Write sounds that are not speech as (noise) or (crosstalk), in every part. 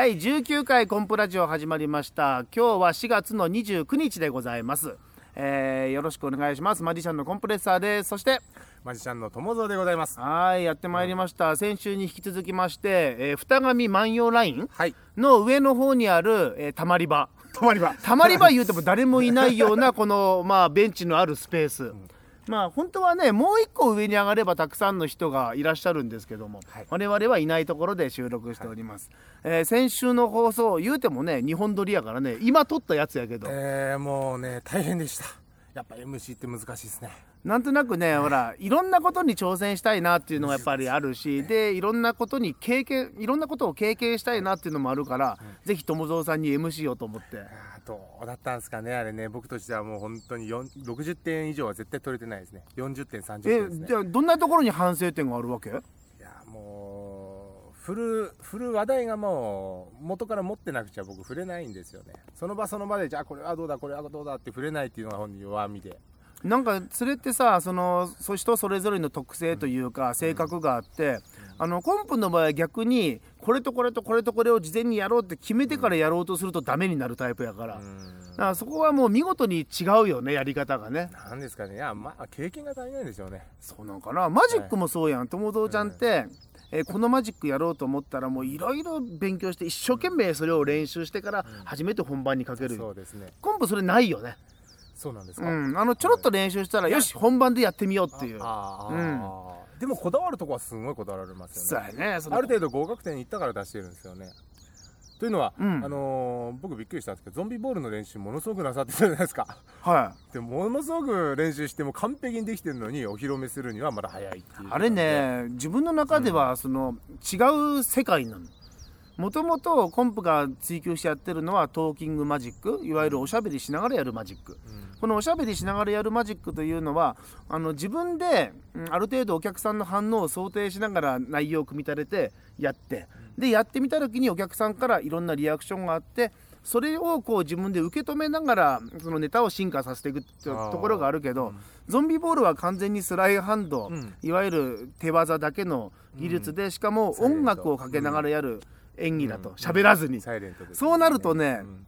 第19回コンプラジオ始まりました。今日は4月の29日でございます、えーよろしくお願いします。マジシャンのコンプレッサーです。そしてマジシャンの友蔵でございます。はいやってまいりました。先週に引き続きまして、えー二神万葉ラインはい。の上の方にある、えーたまり場。泊まり場。たまり場言うても誰もいないようなこの、まあ、ベンチのあるスペース、まあ本当はねもう一個上に上がればたくさんの人がいらっしゃるんですけども、はい。我々はいないところで収録しております、えー先週の放送言うてもね2本撮りやからね今撮ったやつやけど、えー、もうね大変でしたやっぱ MC って難しいですね。なんとなくねほらいろんなことに挑戦したいなっていうのがやっぱりあるしでいろんなことに経験いろんなことを経験したいなっていうのもあるから、ぜひ友蔵さんに MC をと思って。どうだったんですかねあれね。僕としてはもう本当に4 60点以上は絶対取れてないですね。40点30え点ですね。じゃあどんなところに反省点があるわけ？振る振る話題がもう元から持ってなくちゃ僕触れないんですよね。その場その場でじゃあこれはどうだこれはどうだって触れないっていうのが本人弱みでなんかそれってさそのそ人それぞれの特性というか性格があって、あのコンプの場合は逆にこれとこれとこれとこれを事前にやろうって決めてからやろうとするとダメになるタイプやから,、だからそこはもう見事に違うよねやり方がね。なんですかね。いやまあ経験が足りないんでしょうね。そうなんかな。マジックもそうやん。友蔵ちゃんって、えーこのマジックやろうと思ったらもういろいろ勉強して一生懸命それを練習してから初めて本番にかける。よ、そうですね。コンプそれないよね。そうなんですか、うん。あのちょろっと練習したらよし本番でやってみようっていう。ああ、うんでもこだわるとこはすごいこだわられますそうよねやねある程度合格点いったから出してるんですよねというのは、うん。あのー僕びっくりしたんですけどゾンビボールの練習ものすごくなさってたじゃないですか。はい。(laughs) でものすごく練習しても完璧にできてるのにお披露目するにはまだ早いっていうあれね自分の中ではその違う世界なの。もともとコンプが追求してやってるのはトーキングマジックいわゆるおしゃべりしながらやるマジック。このおしゃべりしながらやるマジックというのはあの自分でうんある程度お客さんの反応を想定しながら内容を組み立ててやってでやってみた時にお客さんからいろんなリアクションがあってそれをこう自分で受け止めながらそのネタを進化させていくっていうところがあるけど、ゾンビボールは完全にスライハンド、うん。いわゆる手技だけの技術で、しかも音楽をかけながらやる演技だと。喋、らずに。サイレントで。すそうなるとねうん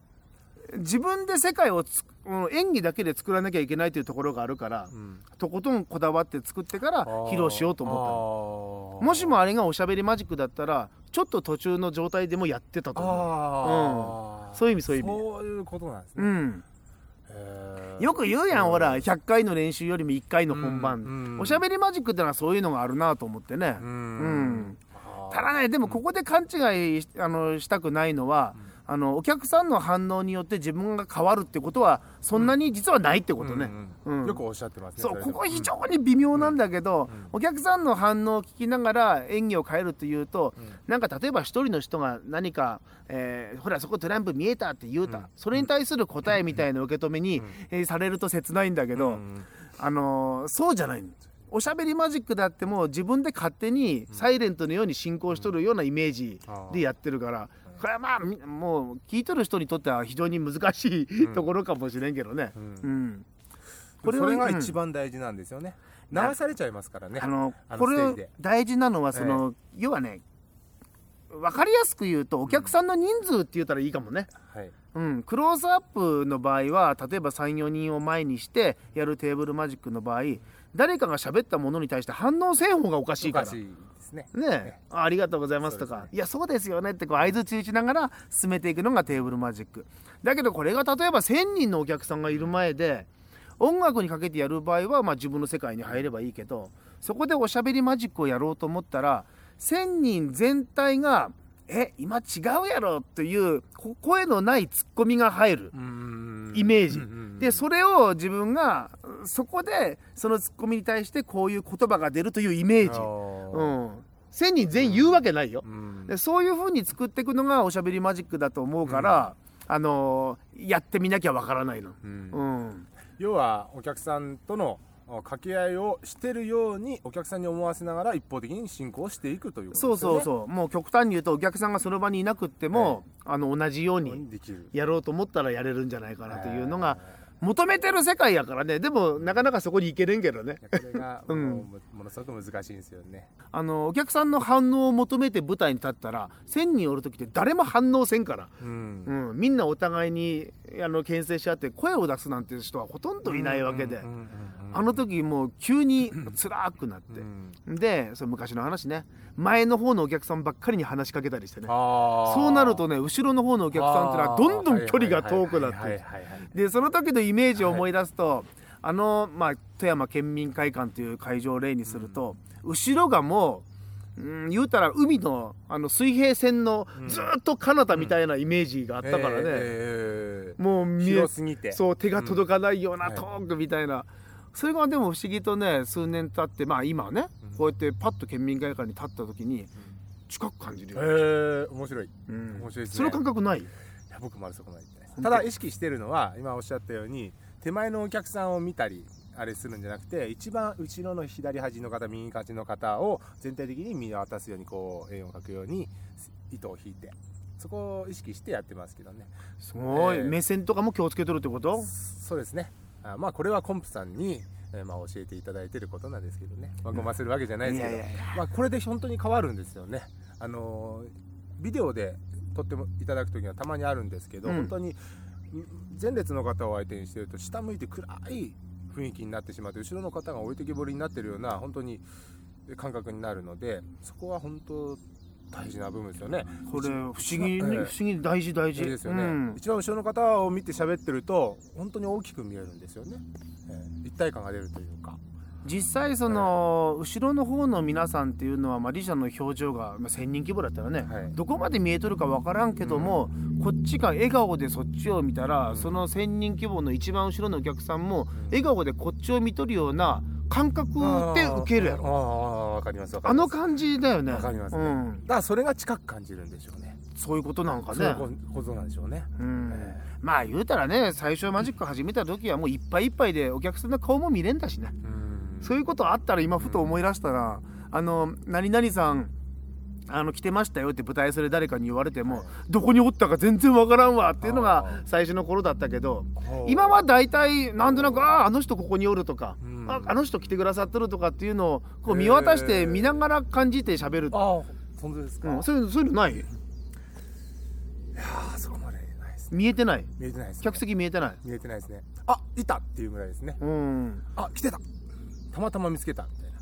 自分で世界をつうん演技だけで作らなきゃいけないというところがあるから、うん。とことんこだわって作ってから披露しようと思ったもしもあれがおしゃべりマジックだったらちょっと途中の状態でもやってたと思ああ、そういう意味そういう意味そういうことなんですう、ね、うん、よく言うやんほら100回の練習よりも1回の本番、うんうん。おしゃべりマジックってのはそういうのがあるなと思ってね、ううん。ただねでもここで勘違いしあのしたくないのは、あのお客さんの反応によって自分が変わるってことはそんなに実はないってことね、うんうんうん。よくおっしゃってますねそうここ非常に微妙なんだけど、うん。お客さんの反応を聞きながら演技を変えるというと、うん。なんか例えば一人の人が何か、えーほらそこトランプ見えたって言うた、うん。それに対する答えみたいな受け止めに、うん。えーされると切ないんだけど、うんあのーそうじゃないんですおしゃべりマジックだっても自分で勝手にサイレントのように進行しとるようなイメージでやってるから、これはまあみもう聞いとる人にとっては非常に難しい、ところかもしれんけどね。うん。うん。これそれがうん一番大事なんですよね、流されちゃいますからね。あのこれ大事なのはその、要はね分かりやすく言うとお客さんの人数って言ったらいいかもね、はい。うん、クローズアップの場合は例えば34人を前にしてやるテーブルマジックの場合誰かが喋ったものに対して反応せん方がおかしいから。ね。ねえ。あありがとうございますとか、そうですいやそうですよねってこう相づち打ちながら進めていくのがテーブルマジック。だけどこれが例えば1000人のお客さんがいる前で音楽にかけてやる場合は、まあ、自分の世界に入ればいいけどそこでおしゃべりマジックをやろうと思ったら1000人全体が「え今違うやろ」というこ声のないツッコミが入る。イメージでそれを自分がそこでそのツッコミに対してこういう言葉が出るというイメージ、うん、1000人全員言うわけないよ、でそういう風に作っていくのがおしゃべりマジックだと思うから、あのーやってみなきゃわからないの、うん。要はお客さんとの掛け合いをしてるようにお客さんに思わせながら一方的に進行していくということそうですよね。そうそうもう極端に言うとお客さんがその場にいなくっても、あの同じようにできる。やろうと思ったらやれるんじゃないかなというのが、求めてる世界やからね。でもなかなかそこに行けれんけどね。これが (laughs) うん。ものすごく難しいんですよね。あのお客さんの反応を求めて舞台に立ったら1,000人おる時って誰も反応せんから、うん。うん、みんなお互いにあの牽制し合って声を出すなんて人はほとんどいないわけで、うんうんうんうんあの時もう急に辛くなって、うん。でその昔の話ね。前の方のお客さんばっかりに話しかけたりしてね。そうなるとね後ろの方のお客さんってのはどんどん距離が遠くなって。はいはいはいはいはいでその時のイメージを思い出すと、あの、まあ、富山県民会館という会場を例にすると、後ろがもう、うん、言うたら海のあの水平線のうん。ずーっと彼方みたいなイメージがあったからね、えー。もう見え広すぎて。そう手が届かないようなうん。トークみたいな、それがでも不思議とね数年経ってまあ今ね、うん。こうやってパッと県民会館に立った時に近く感じるえよ、ー、面白い。うん。面白いですね。その感覚ない？いや僕まだそこまでただ意識してるのは今おっしゃったように手前のお客さんを見たりあれするんじゃなくて一番後ろの左端の方右端の方を全体的に見渡すようにこう円を描くように糸を引いてそこを意識してやってますけどね。すごい、えー。目線とかも気をつけとるってこと？そうですねあまあこれはコンプさんに、えーまあ、教えていただいてることなんですけどね、まあ、ごまするわけじゃないですけど、いやいやいや。まあ、これで本当に変わるんですよね。あのービデオで撮ってもいただく時にはたまにあるんですけど、うん。本当にん前列の方を相手にしてると下向いて暗い雰囲気になってしまって後ろの方が置いてけぼりになってるような本当に感覚になるのでそこは本当大事な部分ですよね。これ不思議に、ええ。不思議に大事大事。ですよね、うん。一番後ろの方を見て喋ってると本当に大きく見えるんですよね、ええ。一体感が出るというか。実際その後ろの方の皆さんっていうのはまあリシャの表情がまあ1000人規模だったらね、はい。どこまで見えとるか分からんけども、こっちが笑顔でそっちを見たら、うん。その1000人規模の一番後ろのお客さんもうん。笑顔でこっちを見とるような感覚で受けるやろわかりますわかあります。の感じだよね。わかりますね。うん、だからそれが近く感じるんでしょうね。そういうことなんかね。そういうことなんでしょうね、うん。えまあ言うたらね最初マジック始めた時はもういっぱいいっぱいでお客さんの顔も見れんだしね。えうん。そういうことあったら今ふと思い出したら、あの何々さんあの来てましたよって舞台それ誰かに言われても、はい。どこにおったか全然わからんわっていうのが最初の頃だったけど今は大体なんとなくあああの人ここにおるとか、うんああの人来てくださってるとかっていうのをこう見渡して見ながら感じて喋る、ああ本当ですか、いうんそういうそういうのない？やーそこまでないですね。見えてない？見えてないです、ね、客席見えてない？見えてないですね。あいたっていうぐらいですね。うん。あ来てた。たまたま見つけたみたいな。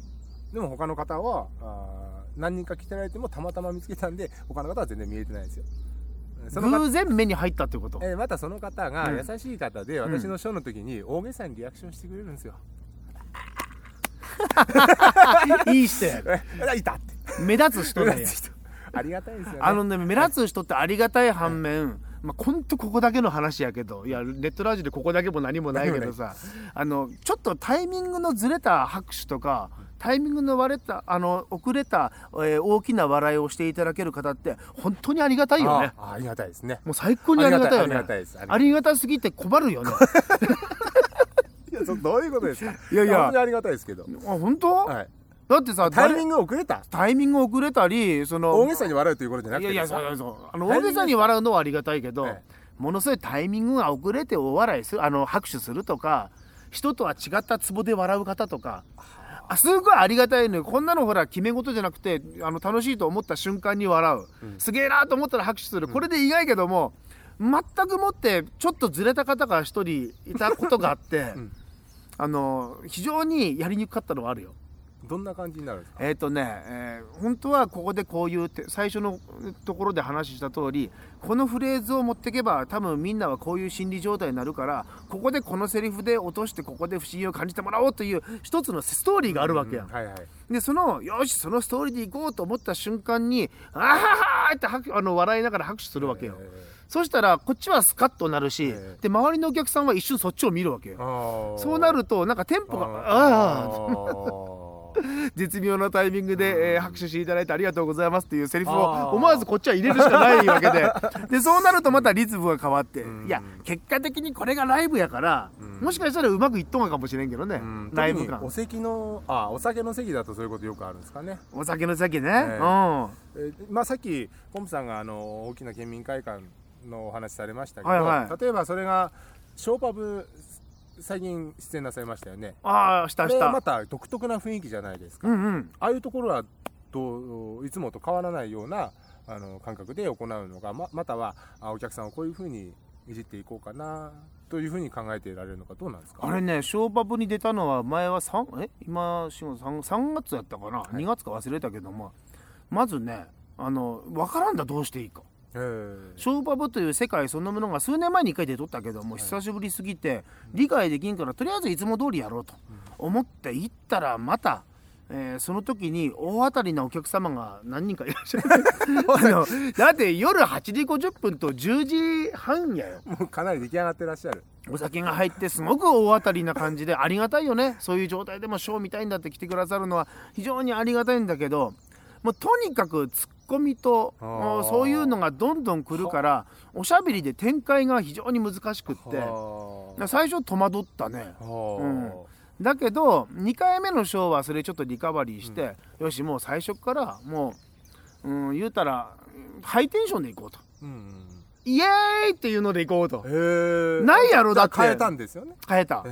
でも他の方はあー何人か来てられてもたまたま見つけたんで他の方は全然見えてないんですよ。その方偶然目に入ったってこと？えーまたその方がうん。優しい方で、ん私のショーの時に大げさにリアクションしてくれるんですよ、(laughs) いい人や。えあいたって。目立つ人だよ (laughs) ありがたいですよね。あのね目立つ人ってありがたい反面、まあ、ほんとここだけの話やけどいやネットラジオでここだけも何もないけどさあのちょっとタイミングのずれた拍手とかタイミングの割れたあの遅れた、えー大きな笑いをしていただける方って本当にありがたいよね。あありがたいですね。もう最高にありがたいよね。ありがたいです。ありがたすぎて困るよね (laughs) (laughs) どういうことですか？いやいや。本当にありがたいですけど、あ本当、はい、だってさ誰？タイミング遅れた？タイミング遅れたりその大げさに笑うということじゃなくいやいやそうそう。あの大げさに笑うのはありがたいけど、えものすごいタイミングが遅れてお笑いするあの拍手するとか人とは違ったツボで笑う方とかあすごいありがたいのよ。こんなのほら決め事じゃなくてあの楽しいと思った瞬間に笑う、うん。すげえなと思ったら拍手する、これで意外けども全くもってちょっとずれた方が一人いたことがあって、うんあの非常にやりにくかったのはあるよ。どんな感じになるんですか？えっ、とね、えー本当はここでこういうて最初のところで話した通りこのフレーズを持っていけば多分みんなはこういう心理状態になるからここでこのセリフで落としてここで不思議を感じてもらおうという一つのストーリーがあるわけや、うんはいはい。でそのよしそのストーリーでいこうと思った瞬間に「あははーって拍あの笑いながら拍手するわけよ、えそしたらこっちはスカッとなるし、ええ。で周りのお客さんは一瞬そっちを見るわけそうなるとなんかテンポがああ (laughs) 絶妙なタイミングで、えー拍手していただいてありがとうございますっていうセリフを思わずこっちは入れるしかないわけで。(laughs) でそうなるとまたリズムが変わってうん。いや結果的にこれがライブやからうん。もしかしたらうまくいっとんかもしれんけどねうん。ライブ感。お席のあお酒の席だとそういうことよくあるんですかね、お酒の酒ね、え。うん。えーまあ、さっきポンプさんがあの大きな県民会館のお話されましたけど、はいはい。例えばそれがショーパブ最近出演なさいましたよね。ああしたした。また独特な雰囲気じゃないですか、うんうん。ああいうところはどういつもと変わらないようなあの感覚で行うのかままたはあお客さんをこういうふうにいじっていこうかなというふうに考えていられるのかどうなんですか？あれねショーパブに出たのは前は3え？今4月 3, 3月やったかな、い。2月か忘れたけども。まずねあの分からんだどうしていいか。えーショーパブという世界そのものが数年前に1回出とったけども、久しぶりすぎて理解できんからとりあえずいつも通りやろうと。思って行ったらまた、えーその時に大当たりなお客様が何人かいらっしゃる。(laughs) だって夜8時50分と10時半やよ。もうかなり出来上がってらっしゃる。お酒が入ってすごく大当たりな感じでありがたいよね。そういう状態でもショー見たいんだって来てくださるのは非常にありがたいんだけどもうとにかくツッコミとそういうのがどんどん来るからおしゃべりで展開が非常に難しくっては最初戸惑ったね。うん。だけど2回目のショーはそれちょっとリカバリーして、よしもう最初からもう、うん、言うたらハイテンションでいこうと。うんイエーイっていうのでいこうと。ないやろだって。変えたんですよね。変えた。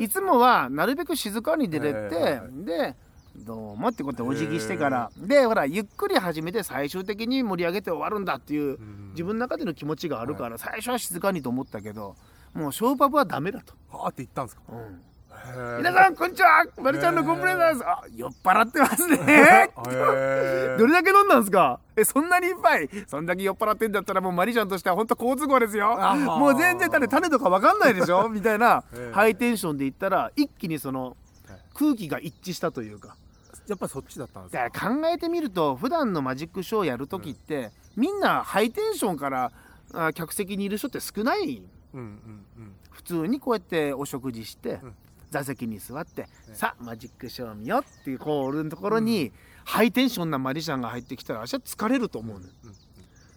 いつもはなるべく静かに出れて、はいはいはい。でどうもってことでお辞儀してから。でほらゆっくり始めて最終的に盛り上げて終わるんだっていううん。自分の中での気持ちがあるから、最初は静かにと思ったけどもうショーパブはダメだと、はあって言ったんですか？うん。皆さんこんにちは。まるちゃんのコンプレーナーです。あ酔っ払ってますね。(laughs) (laughs) どれだけ飲んだんですか？えそんなにいっぱい？そんだけ酔っ払ってんだったらもうマリちゃんとしては本当好都合ですよ。もう全然種種とか分かんないでしょ？みたいな (laughs) ええ。ハイテンションで言ったら一気にそのはい。空気が一致したというかやっぱそっちだったんですか？だから考えてみると普段のマジックショーやる時って、みんなハイテンションからあ客席にいる人って少ない。うんうんうん。普通にこうやってお食事して、うん。座席に座って、さあマジックショー見ようっていうこう俺のところに、ハイテンションなマリシャンが入ってきたら私は疲れると思うのよ。うん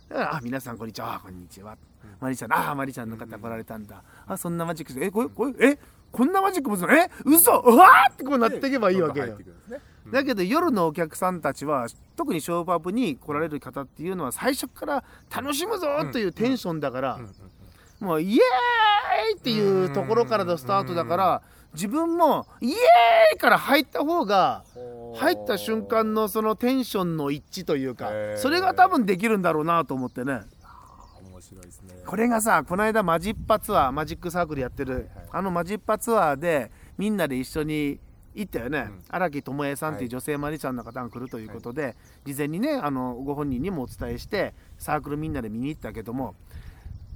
だからあ皆さんこんにちはあこんにちは、うん。マリちゃんあマリちゃんの方来られたんだ、あそんなマジックえこれこれえこんなマジックもするの？え嘘！うわーってこうなっていけばいいわけよ。ねうんだけど夜のお客さんたちは特にショーパブに来られる方っていうのは最初から楽しむぞというテンションだから、もうイエーイっていうところからのスタートだから自分もイエーイから入った方がう。ん入った瞬間のそのテンションの一致というかそれが多分できるんだろうなと思ってね。これがさこの間マジッパツアーマジックサークルやってるはいあのマジッパツアーでみんなで一緒に行ったよね。うん。荒、木智恵さんっていうはい。女性マリちゃんの方が来るということで、事前にねあのご本人にもお伝えしてサークルみんなで見に行ったけども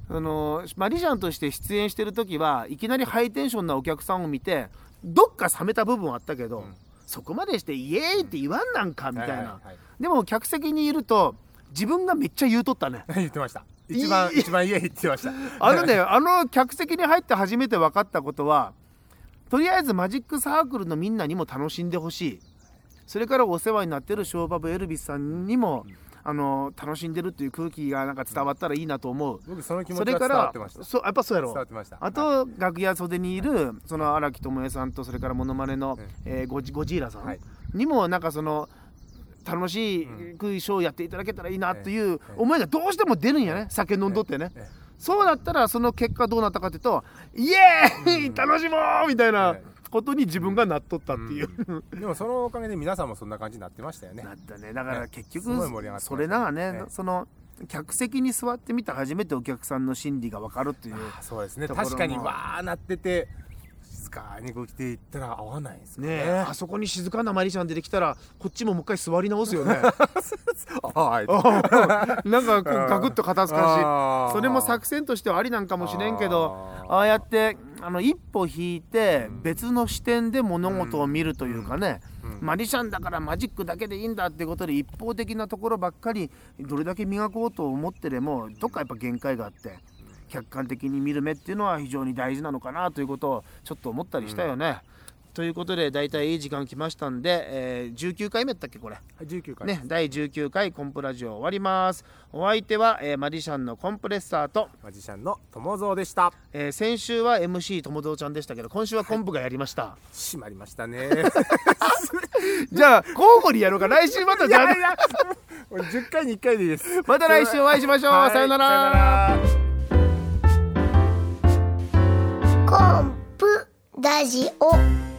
あのマリちゃんとして出演してる時はいきなりハイテンションなお客さんを見てどっか冷めた部分はあったけど、うん。そこまでしてイエーイって言わんなんかみたいな、はいはいはいでも客席にいると自分がめっちゃ言うとったね。(laughs) 言ってました。一番いい。一番家言ってました。あのね、あの客席に入って初めて分かったことは、とりあえずマジックサークルのみんなにも楽しんでほしい。それからお世話になってるショーバブエルビスさんにも、あの楽しんでるっていう空気がなんか伝わったらいいなと思う。僕その気持それかちは伝わっらてました、そうやっぱそうやろ。伝わっ。てました。あと、楽屋袖にいるその荒木智恵さんとそれからモノマネの、ええーゴジゴジーラさんはい。にもなんかその楽しいショーをやっていただけたらいいなっていうええ思いがどうしても出るんやね。酒飲んどってね。えそうだったらその結果どうなったかというとイエーイ楽しもうみたいなえことに自分がなっとったっていう、えでもそのおかげで皆さんもそんな感じになってましたよね。なったね。だからね。結局ってましたそれながね、ええ。その客席に座ってみて初めてお客さんの心理が分かるっていうあそうですね。確かにわーなってて静かに来ていったら合わないんですよね。ねえ。あそこに静かなマリちゃん出てきたらこっちももう一回座り直すよね。(laughs) はい。(laughs) なんかこうガクッと肩透かしそれも作戦としてはありなんかもしれんけどあー。ああやってあの一歩引いてうん。別の視点で物事を見るというかね、うん。マジシャンだからマジックだけでいいんだってことで一方的なところばっかりどれだけ磨こうと思ってでもどっかやっぱ限界があって客観的に見る目っていうのは非常に大事なのかなということをちょっと思ったりしたよね。ということで大体いい時間来ましたんで、えー19回目やったっけこれ？はい19回。ね、第19回コンプラジオ終わります。お相手は、えーマジシャンのコンプレッサーと、マジシャンの友蔵でした。えー先週は MC 友蔵ちゃんでしたけど今週はコンプがやりました。閉まりましたね。(laughs) じゃあ交互にやろうか。来週またじゃあ。(laughs) 俺10回に1回でいいです。また来週お会いしましょう、はい。さよならコンプラジオ。